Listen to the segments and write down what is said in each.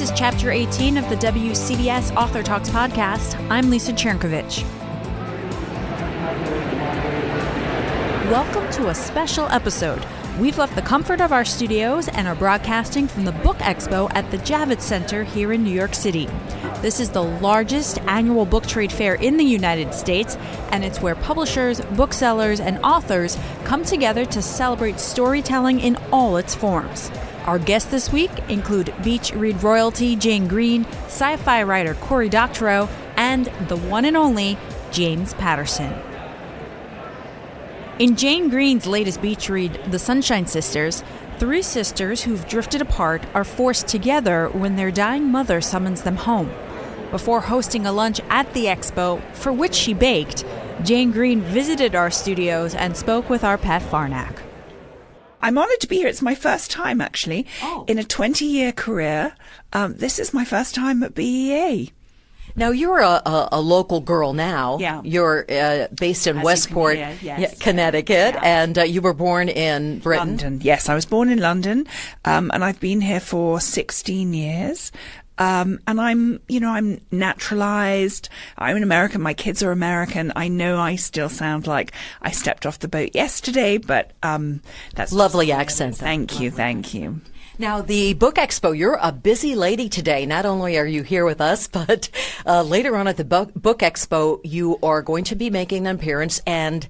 This is Chapter 18 of the WCBS Author Talks podcast. I'm Lisa Chernkovich. Welcome to a special episode. We've left the comfort of our studios and are broadcasting from the Book Expo at the Javits Center here in New York City. This is the largest annual book trade fair in the United States, and it's where publishers, booksellers, and authors come together to celebrate storytelling in all its forms. Our guests this week include Beach Read royalty Jane Green, sci fi writer Cory Doctorow, and the one and only James Patterson. In Jane Green's latest beach read, The Sunshine Sisters, three sisters who've drifted apart are forced together when their dying mother summons them home. Before hosting a lunch at the expo, for which she baked, Jane Green visited our studios and spoke with our Pat Farnack. I'm honoured to be here. It's my first time, actually, oh. in a 20 year career. Um, this is my first time at BEA. Now you're a, a, a, local girl now. Yeah. You're uh, based in As Westport, yes. Connecticut, yeah. and uh, you were born in Britain. London. Yes, I was born in London, um, and I've been here for 16 years. Um, and I'm, you know, I'm naturalized. I'm an American. My kids are American. I know I still sound like I stepped off the boat yesterday, but um, that's lovely accent. Thank you, thank you. Now, the Book Expo, you're a busy lady today. Not only are you here with us, but uh, later on at the Book Expo, you are going to be making an appearance and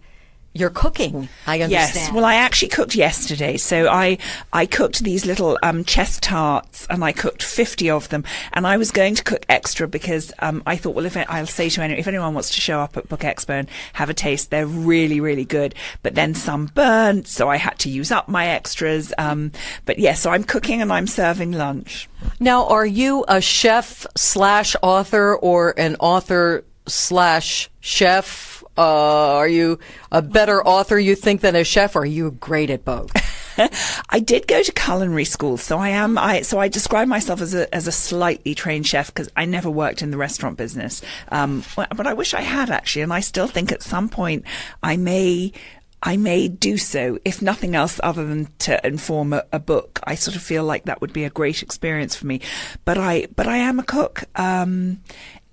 you're cooking, I understand. Yes. Well, I actually cooked yesterday. So I, I cooked these little, um, chess tarts and I cooked 50 of them. And I was going to cook extra because, um, I thought, well, if I, I'll say to anyone, if anyone wants to show up at Book Expo and have a taste, they're really, really good. But then some burnt. So I had to use up my extras. Um, but yes, yeah, so I'm cooking and I'm serving lunch. Now, are you a chef slash author or an author slash chef? Uh, are you a better author, you think, than a chef, or are you great at both? I did go to culinary school, so I am. I so I describe myself as a as a slightly trained chef because I never worked in the restaurant business. Um, but I wish I had actually, and I still think at some point I may I may do so, if nothing else other than to inform a, a, book. I sort of feel like that would be a great experience for me. But I, but I am a cook. Um,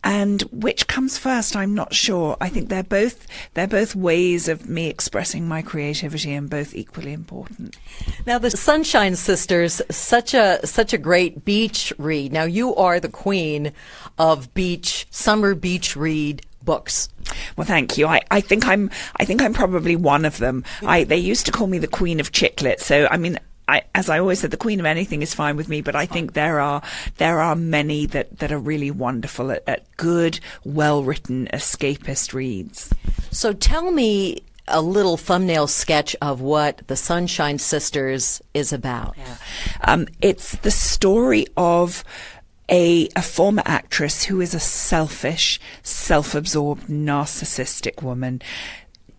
and which comes first i'm not sure i think they're both they're both ways of me expressing my creativity and both equally important now the sunshine sisters such a such a great beach read now you are the queen of beach summer beach read books well, thank you. I, I think I'm I think I'm probably one of them. I they used to call me the queen of chick lit. So I mean, I, as I always said, the queen of anything is fine with me, but I think there are there are many that, that are really wonderful at, at good, well written, escapist reads. So tell me a little thumbnail sketch of what the Sunshine Sisters is about. Yeah. Um, it's the story of a, a former actress who is a selfish, self-absorbed, narcissistic woman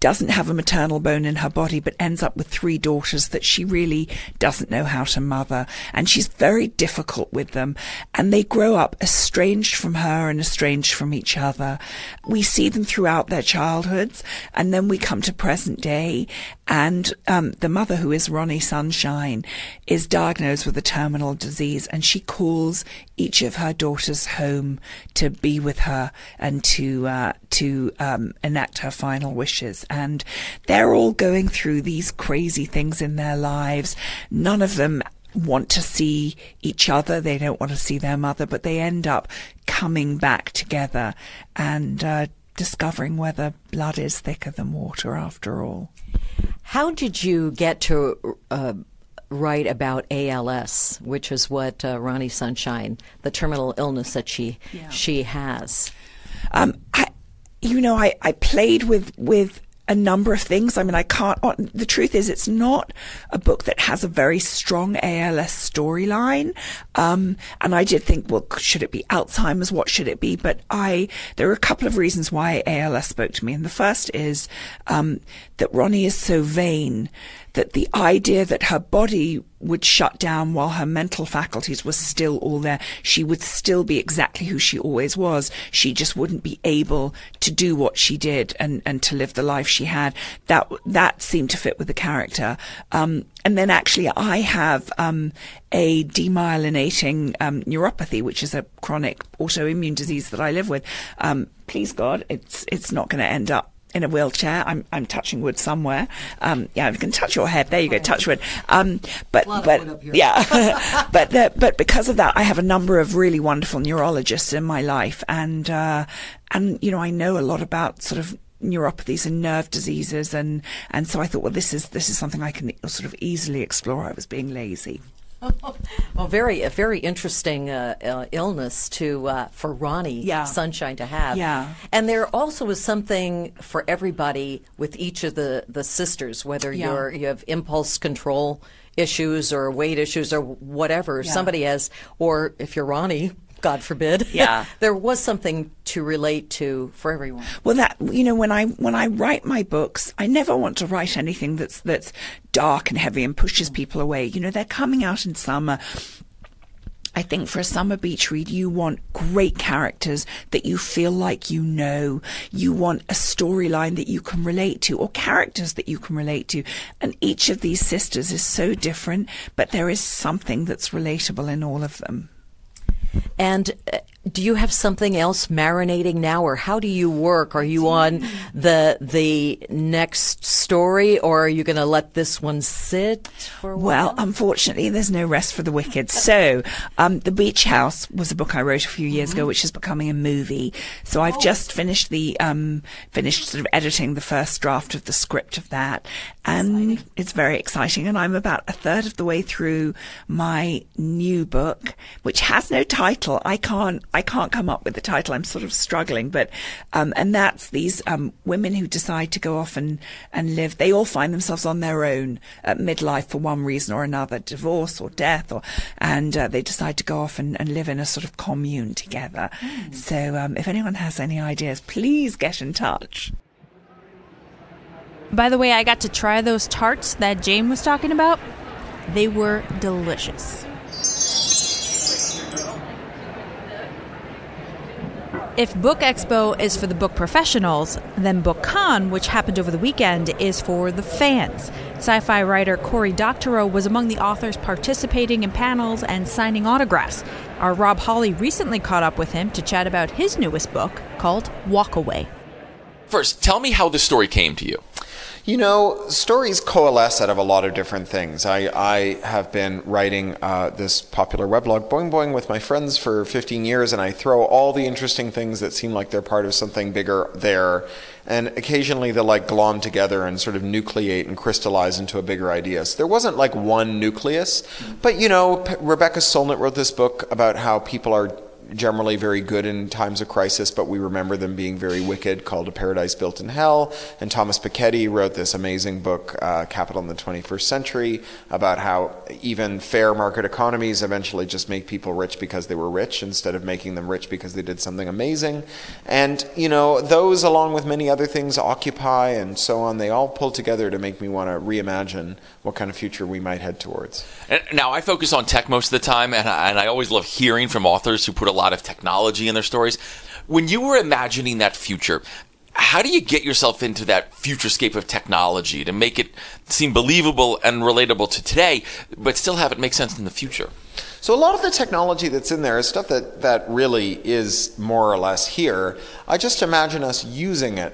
doesn't have a maternal bone in her body, but ends up with three daughters that she really doesn't know how to mother. And she's very difficult with them. And they grow up estranged from her and estranged from each other. We see them throughout their childhoods. And then we come to present day. And um, the mother, who is Ronnie Sunshine, is diagnosed with a terminal disease. And she calls each of her daughters home to be with her and to, uh, to um, enact her final wishes and they're all going through these crazy things in their lives. None of them want to see each other. They don't want to see their mother, but they end up coming back together and uh, discovering whether blood is thicker than water after all. How did you get to uh, write about ALS, which is what uh, Ronnie Sunshine, the terminal illness that she yeah. she has? Um, I, you know, I, I played with with a number of things. I mean, I can't, uh, the truth is it's not a book that has a very strong ALS storyline. Um, and I did think, well, should it be Alzheimer's? What should it be? But I, there are a couple of reasons why ALS spoke to me. And the first is, um, that Ronnie is so vain that the idea that her body would shut down while her mental faculties were still all there. She would still be exactly who she always was. She just wouldn't be able to do what she did and, and to live the life she had. That, that seemed to fit with the character. Um, and then actually I have, um, a demyelinating, um, neuropathy, which is a chronic autoimmune disease that I live with. Um, please God, it's, it's not going to end up in a wheelchair. I'm I'm touching wood somewhere. Um, yeah, you can touch your head. There you go, touch wood. Um, but but yeah, but the, but because of that, I have a number of really wonderful neurologists in my life, and uh, and you know I know a lot about sort of neuropathies and nerve diseases and and so I thought well this is this is something I can sort of easily explore I was being lazy well, very a very interesting uh, uh, illness to uh, for Ronnie yeah. Sunshine to have. Yeah, and there also is something for everybody with each of the the sisters, whether yeah. you're you have impulse control issues or weight issues or whatever yeah. somebody has, or if you're Ronnie, God forbid. Yeah. there was something to relate to for everyone. Well, that you know, when I when I write my books, I never want to write anything that's that's dark and heavy and pushes people away. You know, they're coming out in summer. I think for a summer beach read, you want great characters that you feel like you know. You want a storyline that you can relate to or characters that you can relate to. And each of these sisters is so different, but there is something that's relatable in all of them. And uh, do you have something else marinating now, or how do you work? Are you on the the next story, or are you going to let this one sit for a while? Well, unfortunately, there's no rest for the wicked. So, um, the Beach House was a book I wrote a few years mm-hmm. ago, which is becoming a movie. So I've oh. just finished the um, finished sort of editing the first draft of the script of that, and exciting. it's very exciting. And I'm about a third of the way through my new book, which has no title. I can't. I can't come up with the title. I'm sort of struggling, but um, and that's these um, women who decide to go off and and live. They all find themselves on their own at midlife for one reason or another, divorce or death, or and uh, they decide to go off and, and live in a sort of commune together. Mm. So um, if anyone has any ideas, please get in touch. By the way, I got to try those tarts that Jane was talking about. They were delicious. If Book Expo is for the book professionals, then BookCon, which happened over the weekend, is for the fans. Sci fi writer Cory Doctorow was among the authors participating in panels and signing autographs. Our Rob Hawley recently caught up with him to chat about his newest book called Walk Away. First, tell me how the story came to you. You know, stories coalesce out of a lot of different things. I, I have been writing uh, this popular weblog, Boing Boing, with my friends for 15 years, and I throw all the interesting things that seem like they're part of something bigger there. And occasionally they'll like glom together and sort of nucleate and crystallize into a bigger idea. So there wasn't like one nucleus. But, you know, Rebecca Solnit wrote this book about how people are generally very good in times of crisis, but we remember them being very wicked, called A Paradise Built in Hell. And Thomas Piketty wrote this amazing book, uh, Capital in the 21st Century, about how even fair market economies eventually just make people rich because they were rich instead of making them rich because they did something amazing. And, you know, those, along with many other things, Occupy and so on, they all pull together to make me want to reimagine what kind of future we might head towards. And now, I focus on tech most of the time, and I, and I always love hearing from authors who put a lot of technology in their stories. When you were imagining that future, how do you get yourself into that futurescape of technology to make it seem believable and relatable to today, but still have it make sense in the future? So a lot of the technology that's in there is stuff that, that really is more or less here. I just imagine us using it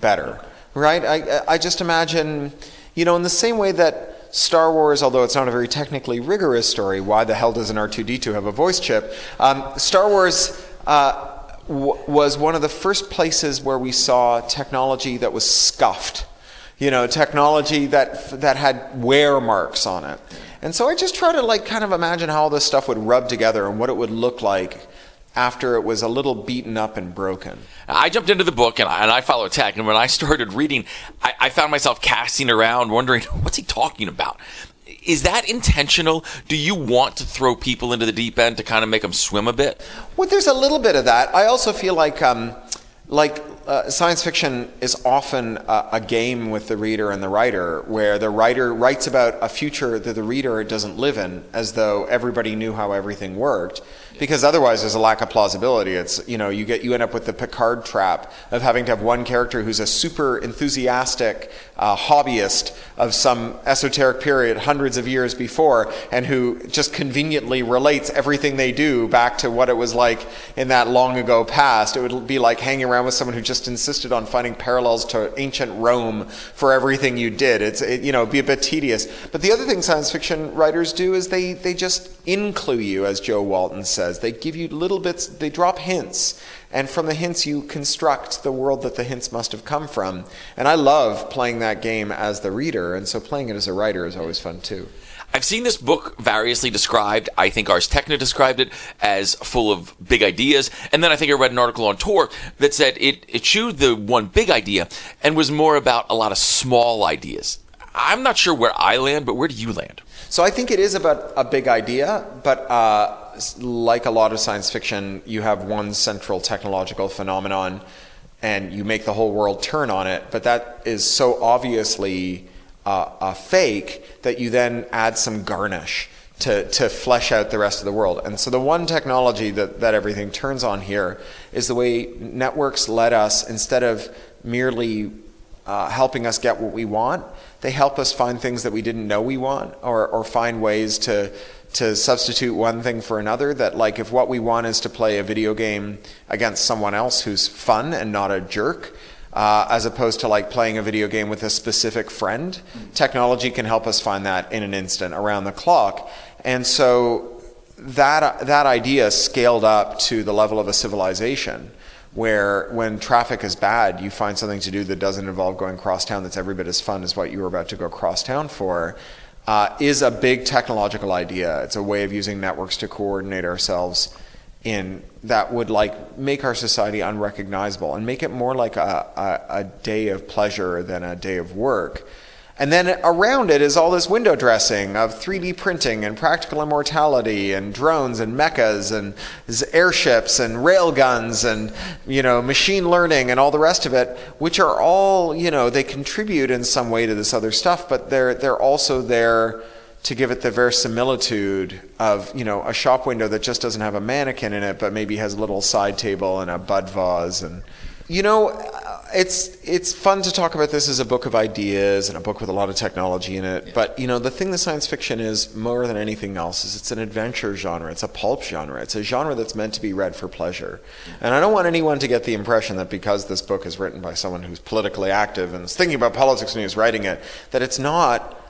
better, right? I, I just imagine, you know, in the same way that Star Wars, although it's not a very technically rigorous story, why the hell doesn't R2D2 have a voice chip? Um, Star Wars uh, was one of the first places where we saw technology that was scuffed. You know, technology that that had wear marks on it. And so I just try to like kind of imagine how all this stuff would rub together and what it would look like after it was a little beaten up and broken. I jumped into the book and I, and I follow tech, and when I started reading, I, I found myself casting around, wondering, what's he talking about? Is that intentional? Do you want to throw people into the deep end to kind of make them swim a bit? Well, there's a little bit of that. I also feel like, um, like uh, science fiction is often a, a, game with the reader and the writer, where the writer writes about a future that the reader doesn't live in, as though everybody knew how everything worked because otherwise there's a lack of plausibility. It's you know you get you end up with the Picard trap of having to have one character who's a super enthusiastic uh, hobbyist of some esoteric period hundreds of years before, and who just conveniently relates everything they do back to what it was like in that long ago past. It would be like hanging around with someone who just insisted on finding parallels to ancient Rome for everything you did. It's it, you know be a bit tedious. But the other thing science fiction writers do is they they just include you, as Jo Walton says. They give you little bits, they drop hints, and from the hints you construct the world that the hints must have come from. And I love playing that game as the reader, and so playing it as a writer is always fun too. I've seen this book variously described. I think Ars Technica described it as full of big ideas. And then I think I read an article on Tor that said it, it chewed the one big idea and was more about a lot of small ideas. I'm not sure where I land, but where do you land? So I think it is about a big idea, but uh, like a lot of science fiction, you have one central technological phenomenon and you make the whole world turn on it, but that is so obviously uh, a fake that you then add some garnish to, to flesh out the rest of the world. And so the one technology that, that everything turns on here is the way networks let us, instead of merely uh, helping us get what we want, they help us find things that we didn't know we want or, or find ways to to substitute one thing for another that like if what we want is to play a video game against someone else who's fun and not a jerk uh, as opposed to like playing a video game with a specific friend technology can help us find that in an instant around the clock and so that that idea scaled up to the level of a civilization where when traffic is bad you find something to do that doesn't involve going cross town that's every bit as fun as what you were about to go cross town for uh, is a big technological idea. It's a way of using networks to coordinate ourselves in that would like make our society unrecognizable and make it more like a, a, a day of pleasure than a day of work. And then around it is all this window dressing of 3D printing and practical immortality and drones and mechas and airships and railguns and, you know, machine learning and all the rest of it, which are all, you know, they contribute in some way to this other stuff, but they're, they're also there to give it the verisimilitude of, you know, a shop window that just doesn't have a mannequin in it, but maybe has a little side table and a bud vase and, you know, uh, it's it's fun to talk about this as a book of ideas and a book with a lot of technology in it. But you know, the thing that science fiction is more than anything else is it's an adventure genre. It's a pulp genre. It's a genre that's meant to be read for pleasure. And I don't want anyone to get the impression that because this book is written by someone who's politically active and is thinking about politics when he's writing it, that it's not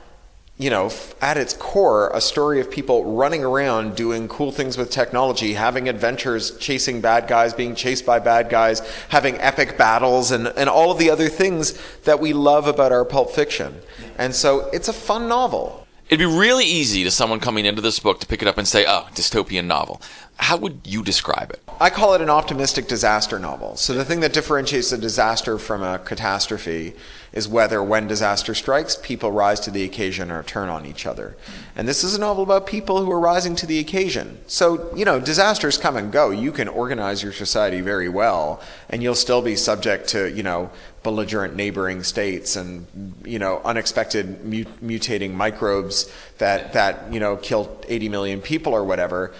you know, at its core, a story of people running around doing cool things with technology, having adventures, chasing bad guys, being chased by bad guys, having epic battles, and, and all of the other things that we love about our pulp fiction. And so it's a fun novel. It'd be really easy to someone coming into this book to pick it up and say, oh, dystopian novel. How would you describe it? I call it an optimistic disaster novel. So the thing that differentiates a disaster from a catastrophe is whether, when disaster strikes, people rise to the occasion or turn on each other. And this is a novel about people who are rising to the occasion. So, you know, disasters come and go. You can organize your society very well, and you'll still be subject to, you know, belligerent neighboring states and you know unexpected mutating microbes that that you know kill 80 million people or whatever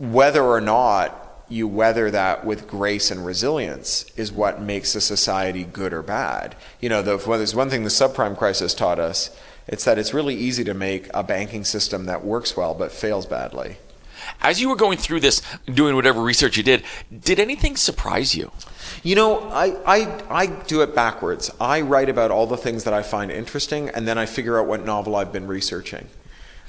whether or not you weather that with grace and resilience is what makes a society good or bad. You know, the, well, there's one thing the subprime crisis taught us. It's that it's really easy to make a banking system that works well but fails badly. As you were going through this, doing whatever research you did, did anything surprise you? You know, I, I, I do it backwards. I write about all the things that I find interesting, and then I figure out what novel I've been researching.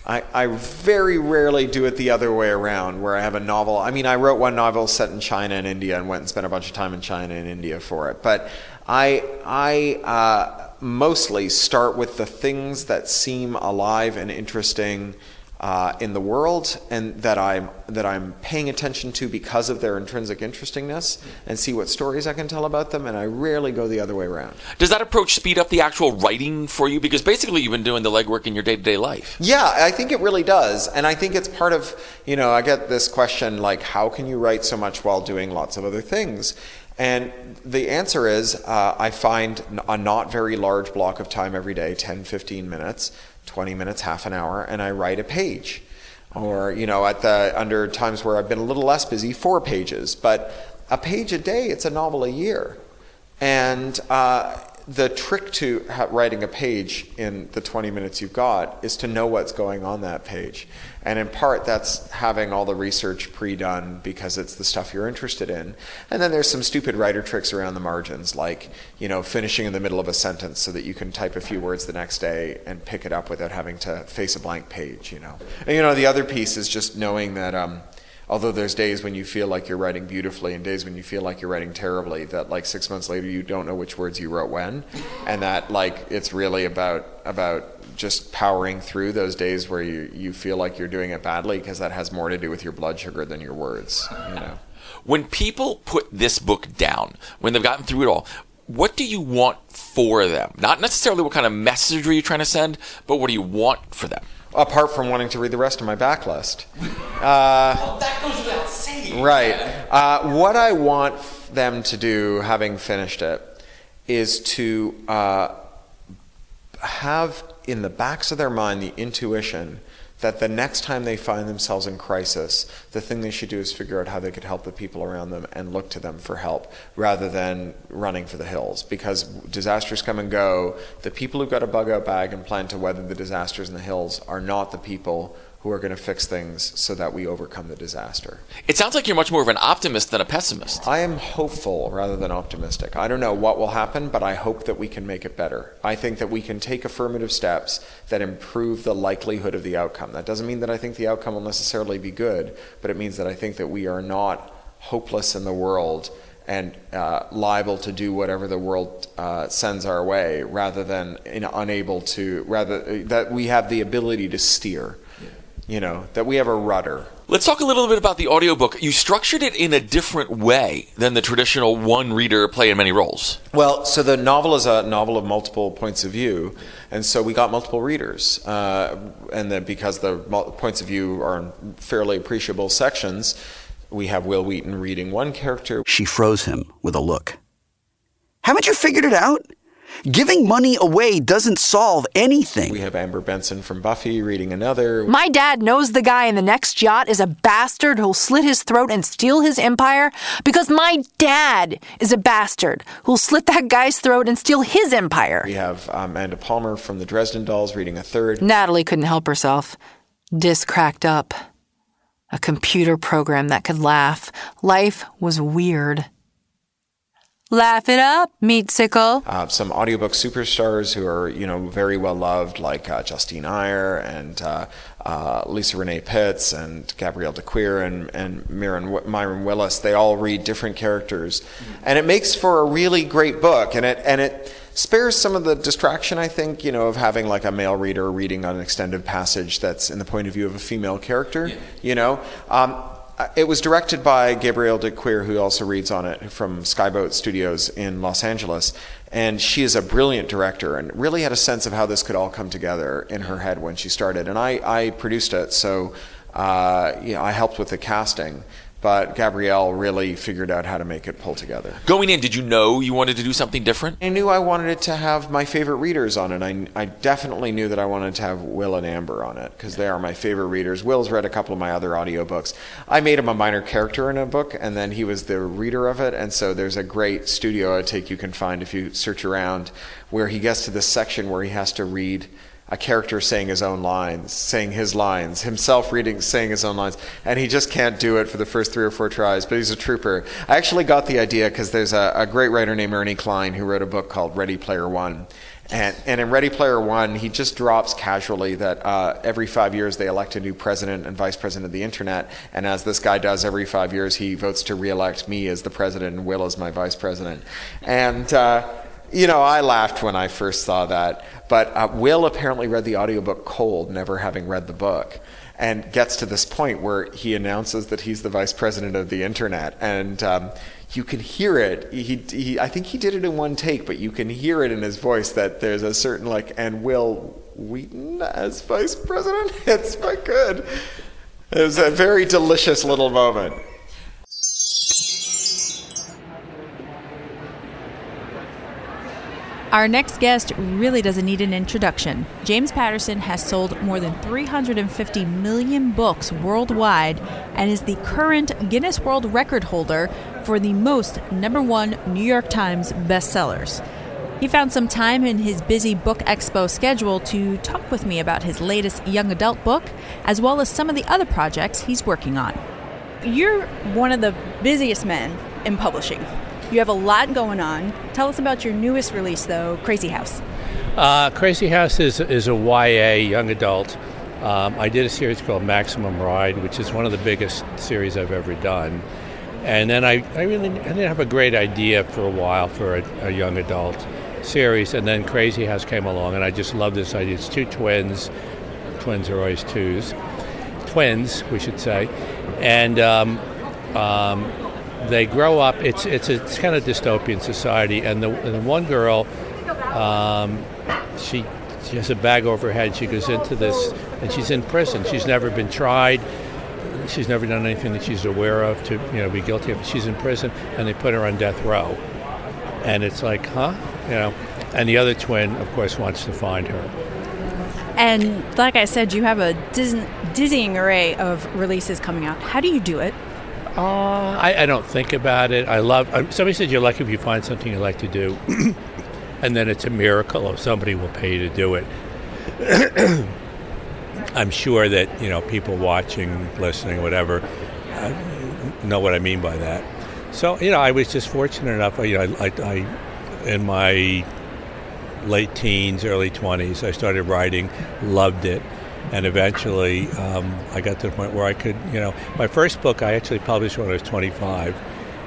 I, I very rarely do it the other way around, where I have a novel. I mean, I wrote one novel set in China and India and went and spent a bunch of time in China and India for it. But I, I uh, mostly start with the things that seem alive and interesting uh, in the world and that I'm that I'm paying attention to because of their intrinsic interestingness and see what stories I can tell about them and I rarely go the other way around. Does that approach speed up the actual writing for you? Because basically you've been doing the legwork in your day to day life. Yeah, I think it really does. And I think it's part of, you know, I get this question like, how can you write so much while doing lots of other things? And the answer is uh, I find a not very large block of time every day, 10, 15 minutes, 20 minutes, half an hour, and I write a page. Or, you know, at the under times where I've been a little less busy, four pages. But a page a day, it's a novel a year. And uh, the trick to writing a page in the 20 minutes you've got is to know what's going on that page. And in part, that's having all the research pre done because it's the stuff you're interested in. And then there's some stupid writer tricks around the margins, like, you know, finishing in the middle of a sentence so that you can type a few words the next day and pick it up without having to face a blank page, you know. And, you know, the other piece is just knowing that. Um, although there's days when you feel like you're writing beautifully and days when you feel like you're writing terribly that like six months later you don't know which words you wrote when and that like it's really about about just powering through those days where you, you feel like you're doing it badly because that has more to do with your blood sugar than your words you know When people put this book down, when they've gotten through it all, what do you want for them? Not necessarily what kind of message are you trying to send, but what do you want for them? Apart from wanting to read the rest of my backlist uh, that goes without saying. Right. Uh, what I want them to do, having finished it, is to uh, have in the backs of their mind the intuition that the next time they find themselves in crisis, the thing they should do is figure out how they could help the people around them and look to them for help rather than running for the hills. Because disasters come and go. The people who've got a bug out bag and plan to weather the disasters in the hills are not the people who are going to fix things so that we overcome the disaster. It sounds like you're much more of an optimist than a pessimist. I am hopeful rather than optimistic. I don't know what will happen, but I hope that we can make it better. I think that we can take affirmative steps that improve the likelihood of the outcome. That doesn't mean that I think the outcome will necessarily be good, but it means that I think that we are not hopeless in the world and uh, liable to do whatever the world uh, sends our way rather than you know, unable to rather that we have the ability to steer you know that we have a rudder Let's talk a little bit about the audiobook. You structured it in a different way than the traditional one reader playing many roles. Well, so the novel is a novel of multiple points of view, and so we got multiple readers, uh, and then because the points of view are in fairly appreciable sections, we have Wil Wheaton reading one character. She froze him with a look. Haven't you figured it out? Giving money away doesn't solve anything. We have Amber Benson from Buffy reading another. My dad knows the guy in the next yacht is a bastard who'll slit his throat and steal his empire because my dad is a bastard who'll slit that guy's throat and steal his empire. We have um, Amanda Palmer from the Dresden Dolls reading a third. Natalie couldn't help herself. Disc cracked up. A computer program that could laugh. Life was weird. Laugh it up, meat sickle. Uh, some audiobook superstars who are, you know, very well loved, like uh, Justine Eyre and uh, uh, Lisa Renee Pitts and Gabrielle de Cuir and, and Mirron, Mirron Willis. They all read different characters. And it makes for a really great book. And it, and it spares some of the distraction, I think, you know, of having like a male reader reading an extended passage that's in the point of view of a female character, you know. Um, it was directed by Gabrielle de Cuir, who also reads on it from Skyboat Studios in Los Angeles. And she is a brilliant director and really had a sense of how this could all come together in her head when she started. And I, I produced it, so uh, you know, I helped with the casting. But Gabrielle really figured out how to make it pull together. Going in, did you know you wanted to do something different? I knew I wanted it to have my favorite readers on it. I, I definitely knew that I wanted to have Wil and Amber on it because they are my favorite readers. Wil's read a couple of my other audiobooks. I made him a minor character in a book, and then he was the reader of it. And so there's a great studio I take you can find if you search around where he gets to this section where he has to read a character saying his own lines, saying his lines, himself reading, saying his own lines, and he just can't do it for the first three or four tries, but he's a trooper. I actually got the idea because there's a, a, great writer named Ernie Cline who wrote a book called Ready Player One. And, and in Ready Player One, he just drops casually that uh, every five years they elect a new president and vice president of the internet. And as this guy does every five years, he votes to reelect me as the president and Wil as my vice president. And uh, you know, I laughed when I first saw that. But uh, Wil apparently read the audiobook cold, never having read the book, and gets to this point where he announces that he's the vice president of the internet. And um, you can hear it. He, he, I think he did it in one take, but you can hear it in his voice that there's a certain, like, and Wil Wheaton as vice president? It's quite good. It was a very delicious little moment. Our next guest really doesn't need an introduction. James Patterson has sold more than 350 million books worldwide and is the current Guinness World Record holder for the most number one New York Times bestsellers. He found some time in his busy Book Expo schedule to talk with me about his latest young adult book, as well as some of the other projects he's working on. You're one of the busiest men in publishing. You have a lot going on. Tell us about your newest release, though, Crazy House. Uh, Crazy House is, is a YA young adult. Um, I did a series called Maximum Ride, which is one of the biggest series I've ever done. And then I, I really I didn't have a great idea for a while for a, a young adult series, and then Crazy House came along, and I just love this idea. It's two twins. Twins are always twos. Twins, we should say. And um, um, they grow up. It's it's a it's kind of dystopian society, and the, and the one girl, um, she she has a bag over her head. She goes into this, and she's in prison. She's never been tried. She's never done anything that she's aware of to you know be guilty of. She's in prison, and they put her on death row. And it's like, huh, you know. And the other twin, of course, wants to find her. And like I said, you have a dizzying array of releases coming out. How do you do it? Uh, I, I, don't think about it. I love. Um, somebody said you're lucky if you find something you like to do, and then it's a miracle if somebody will pay you to do it. I'm sure that you know people watching, listening, whatever, uh, know what I mean by that. So you know, I was just fortunate enough. You know, I, I, I in my late teens, early 20s, I started writing, loved it and eventually um, I got to the point where I could, you know, my first book I actually published when I was 25.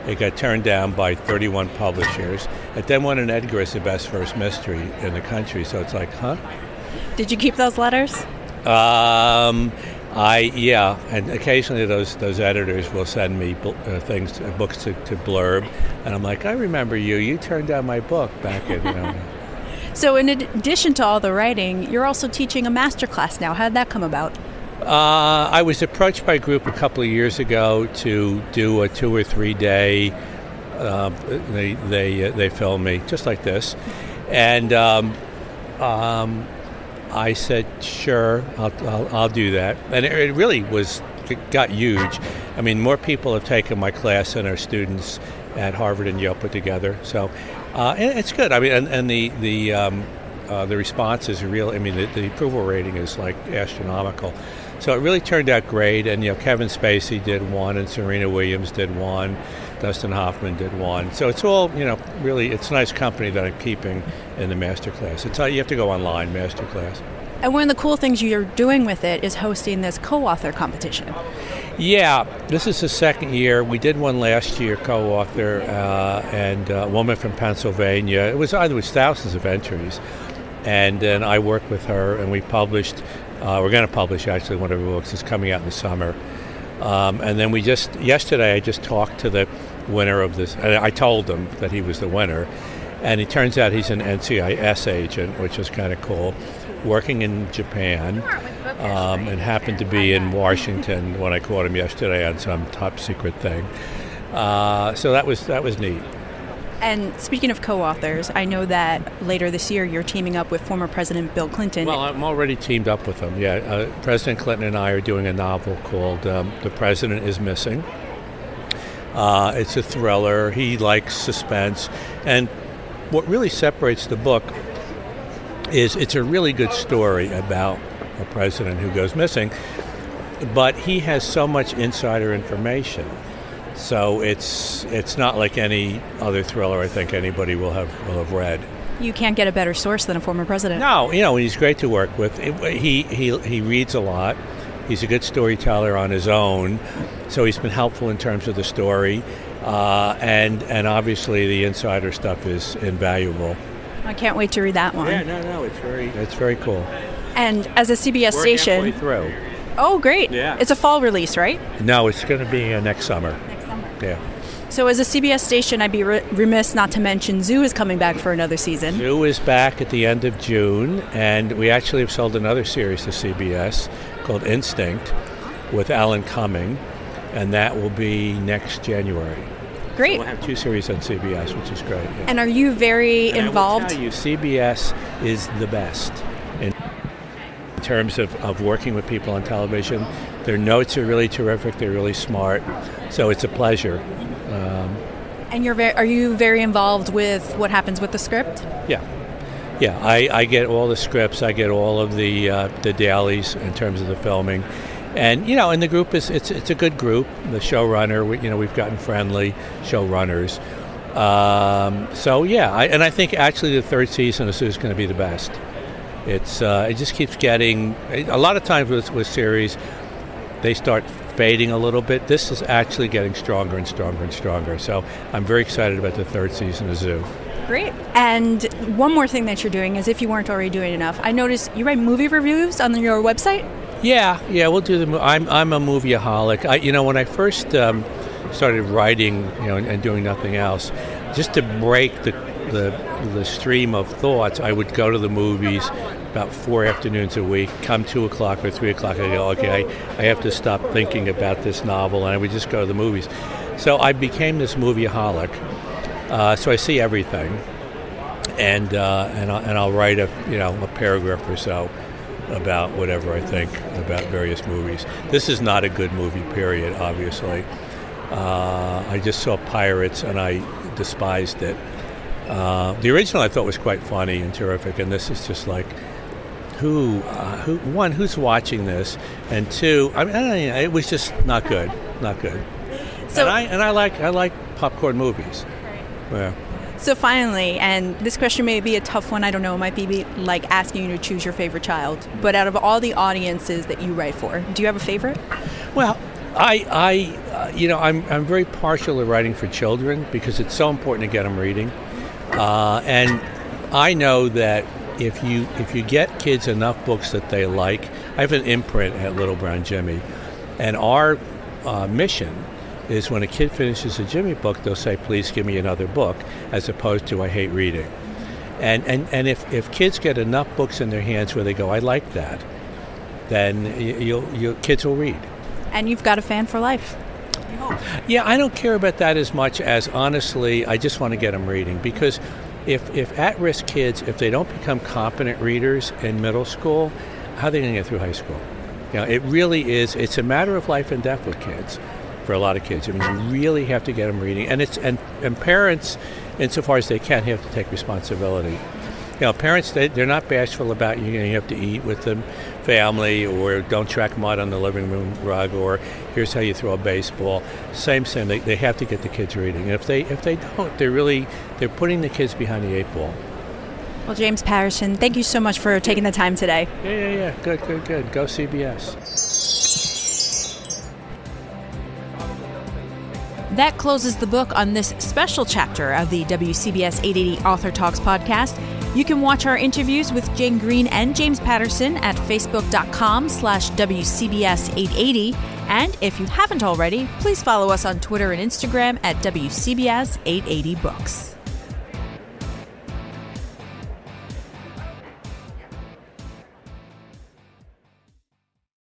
It got turned down by 31 publishers. It then won an Edgar as the best first mystery in the country. So it's like, huh? Did you keep those letters? Um, I yeah, and occasionally those those editors will send me uh, things, uh, books to, to blurb, and I'm like, I remember you. You turned down my book back in you know. So, in addition to all the writing, you're also teaching a master class now. How did that come about? Uh, I was approached by a group a couple of years ago to do a two or three day. Uh, they they uh, they filmed me just like this, and um, um, I said sure, I'll, I'll, I'll do that, and it, it really was it got huge. I mean, more people have taken my class than our students at Harvard and Yale put together. So uh, and it's good. I mean, and, and the the um, uh, the response is real. I mean, the, the, approval rating is like astronomical. So it really turned out great. And you know, Kevin Spacey did one, and Serena Williams did one, Dustin Hoffman did one. So it's all you know. Really, it's nice company that I'm keeping in the master class. It's you have to go online master class. And one of the cool things you're doing with it is hosting this co-author competition. Yeah, this is the second year. We did one last year, co-author, uh, and a woman from Pennsylvania. It was it was thousands of entries, and then I worked with her, and we published. Uh, we're going to publish actually one of her books. It's coming out in the summer, um, and then we just yesterday I just talked to the winner of this. I told him that he was the winner, and it turns out he's an NCIS agent, which is kind of cool, working in Japan um, and happened to be in Washington when I caught him yesterday on some top secret thing. Uh, so that was that was neat. And speaking of co-authors, I know that later this year you're teaming up with former President Bill Clinton. Well, I'm already teamed up with him. Yeah, uh, President Clinton and I are doing a novel called um, "The President Is Missing." Uh, it's a thriller. He likes suspense, and what really separates the book is it's a really good story about a president who goes missing, but he has so much insider information. So it's it's not like any other thriller I think anybody will have will have read. You can't get a better source than a former president. No, you know he's great to work with. He he he reads a lot. He's a good storyteller on his own, so he's been helpful in terms of the story, uh, and and obviously the insider stuff is invaluable. I can't wait to read that one. Yeah, no, no, it's very, it's very cool. And as a CBS We're station, through. oh great, Yeah. it's a fall release, right? No, it's going to be uh, next summer. Next summer. Yeah. So as a CBS station, I'd be re- remiss not to mention Zoo is coming back for another season. Zoo is back at the end of June, and we actually have sold another series to CBS called Instinct with Alan Cumming, and that will be next January. Great. We'll have two series on CBS, which is great. yeah. And are you very And I will involved? tell you, CBS is the best in terms of, of working with people on television. Their notes are really terrific. They're really smart. So it's a pleasure. Um, And you're very, are you very involved with what happens with the script? yeah. Yeah, I, I get all the scripts. I get all of the uh, the dailies in terms of the filming, and you know, and the group is it's it's a good group. The showrunner, we, you know, we've gotten friendly showrunners. Um, so yeah, I, and I think actually the third season is going to be the best. It's uh, it just keeps getting a lot of times with with series, they start fading a little bit. This is actually getting stronger and stronger and stronger. So I'm very excited about the third season of Zoo. Great. And one more thing that you're doing is if you weren't already doing enough, I noticed you write movie reviews on your website. Yeah, yeah, we'll do the. I'm I'm a movieaholic. I, you know, when I first um, started writing, you know, and, and doing nothing else, just to break the, the the stream of thoughts, I would go to the movies about four afternoons a week. Come two o'clock or three o'clock, I go, okay, I, I have to stop thinking about this novel, and I would just go to the movies. So I became this movieaholic. Uh, so I see everything, and uh, and I'll, and I'll write a you know a paragraph or so about whatever I think about various movies. This is not a good movie, period. Obviously, uh, I just saw Pirates and I despised it. Uh, the original I thought was quite funny and terrific, and this is just like. Who, uh, who? One, who's watching this, and two, I mean, I it was just not good, not good. So- and I and I like I like popcorn movies. Yeah. So finally, and this question may be a tough one. I don't know. It might be be like asking you to choose your favorite child. But out of all the audiences that you write for, do you have a favorite? Well, I, I, uh, you know, I'm, I'm very partial to writing for children because it's so important to get them reading, uh, and I know that if you if you get kids enough books that they like, I have an imprint at Little Brown Jimmy, and our uh, mission is when a kid finishes a Jimmy book, they'll say, "Please give me another book," as opposed to "I hate reading." And and, and if, if kids get enough books in their hands where they go, "I like that," then y- you'll, you kids will read. And you've got a fan for life. Yeah, I don't care about that as much as honestly, I just want to get them reading because if, if at risk kids, if they don't become competent readers in middle school, how are they going to get through high school? You know, it really is, it's a matter of life and death with kids for a lot of kids. I mean, you really have to get them reading. And, it's, and, and parents, insofar as they can, have to take responsibility. You know, parents, they, they're not bashful about you. You, know, you have to eat with them, family, or don't track mud on the living room rug, or here's how you throw a baseball. Same, same. They, they have to get the kids reading. And if they if they don't, they're really they're putting the kids behind the eight ball. Well, James Patterson, thank you so much for taking the time today. Yeah, yeah, yeah. Good, good, good. Go CBS. That closes the book on this special chapter of the WCBS 880 Author Talks podcast. You can watch our interviews with Jane Green and James Patterson at facebook.com slash WCBS 880. And if you haven't already, please follow us on Twitter and Instagram at WCBS 880 Books.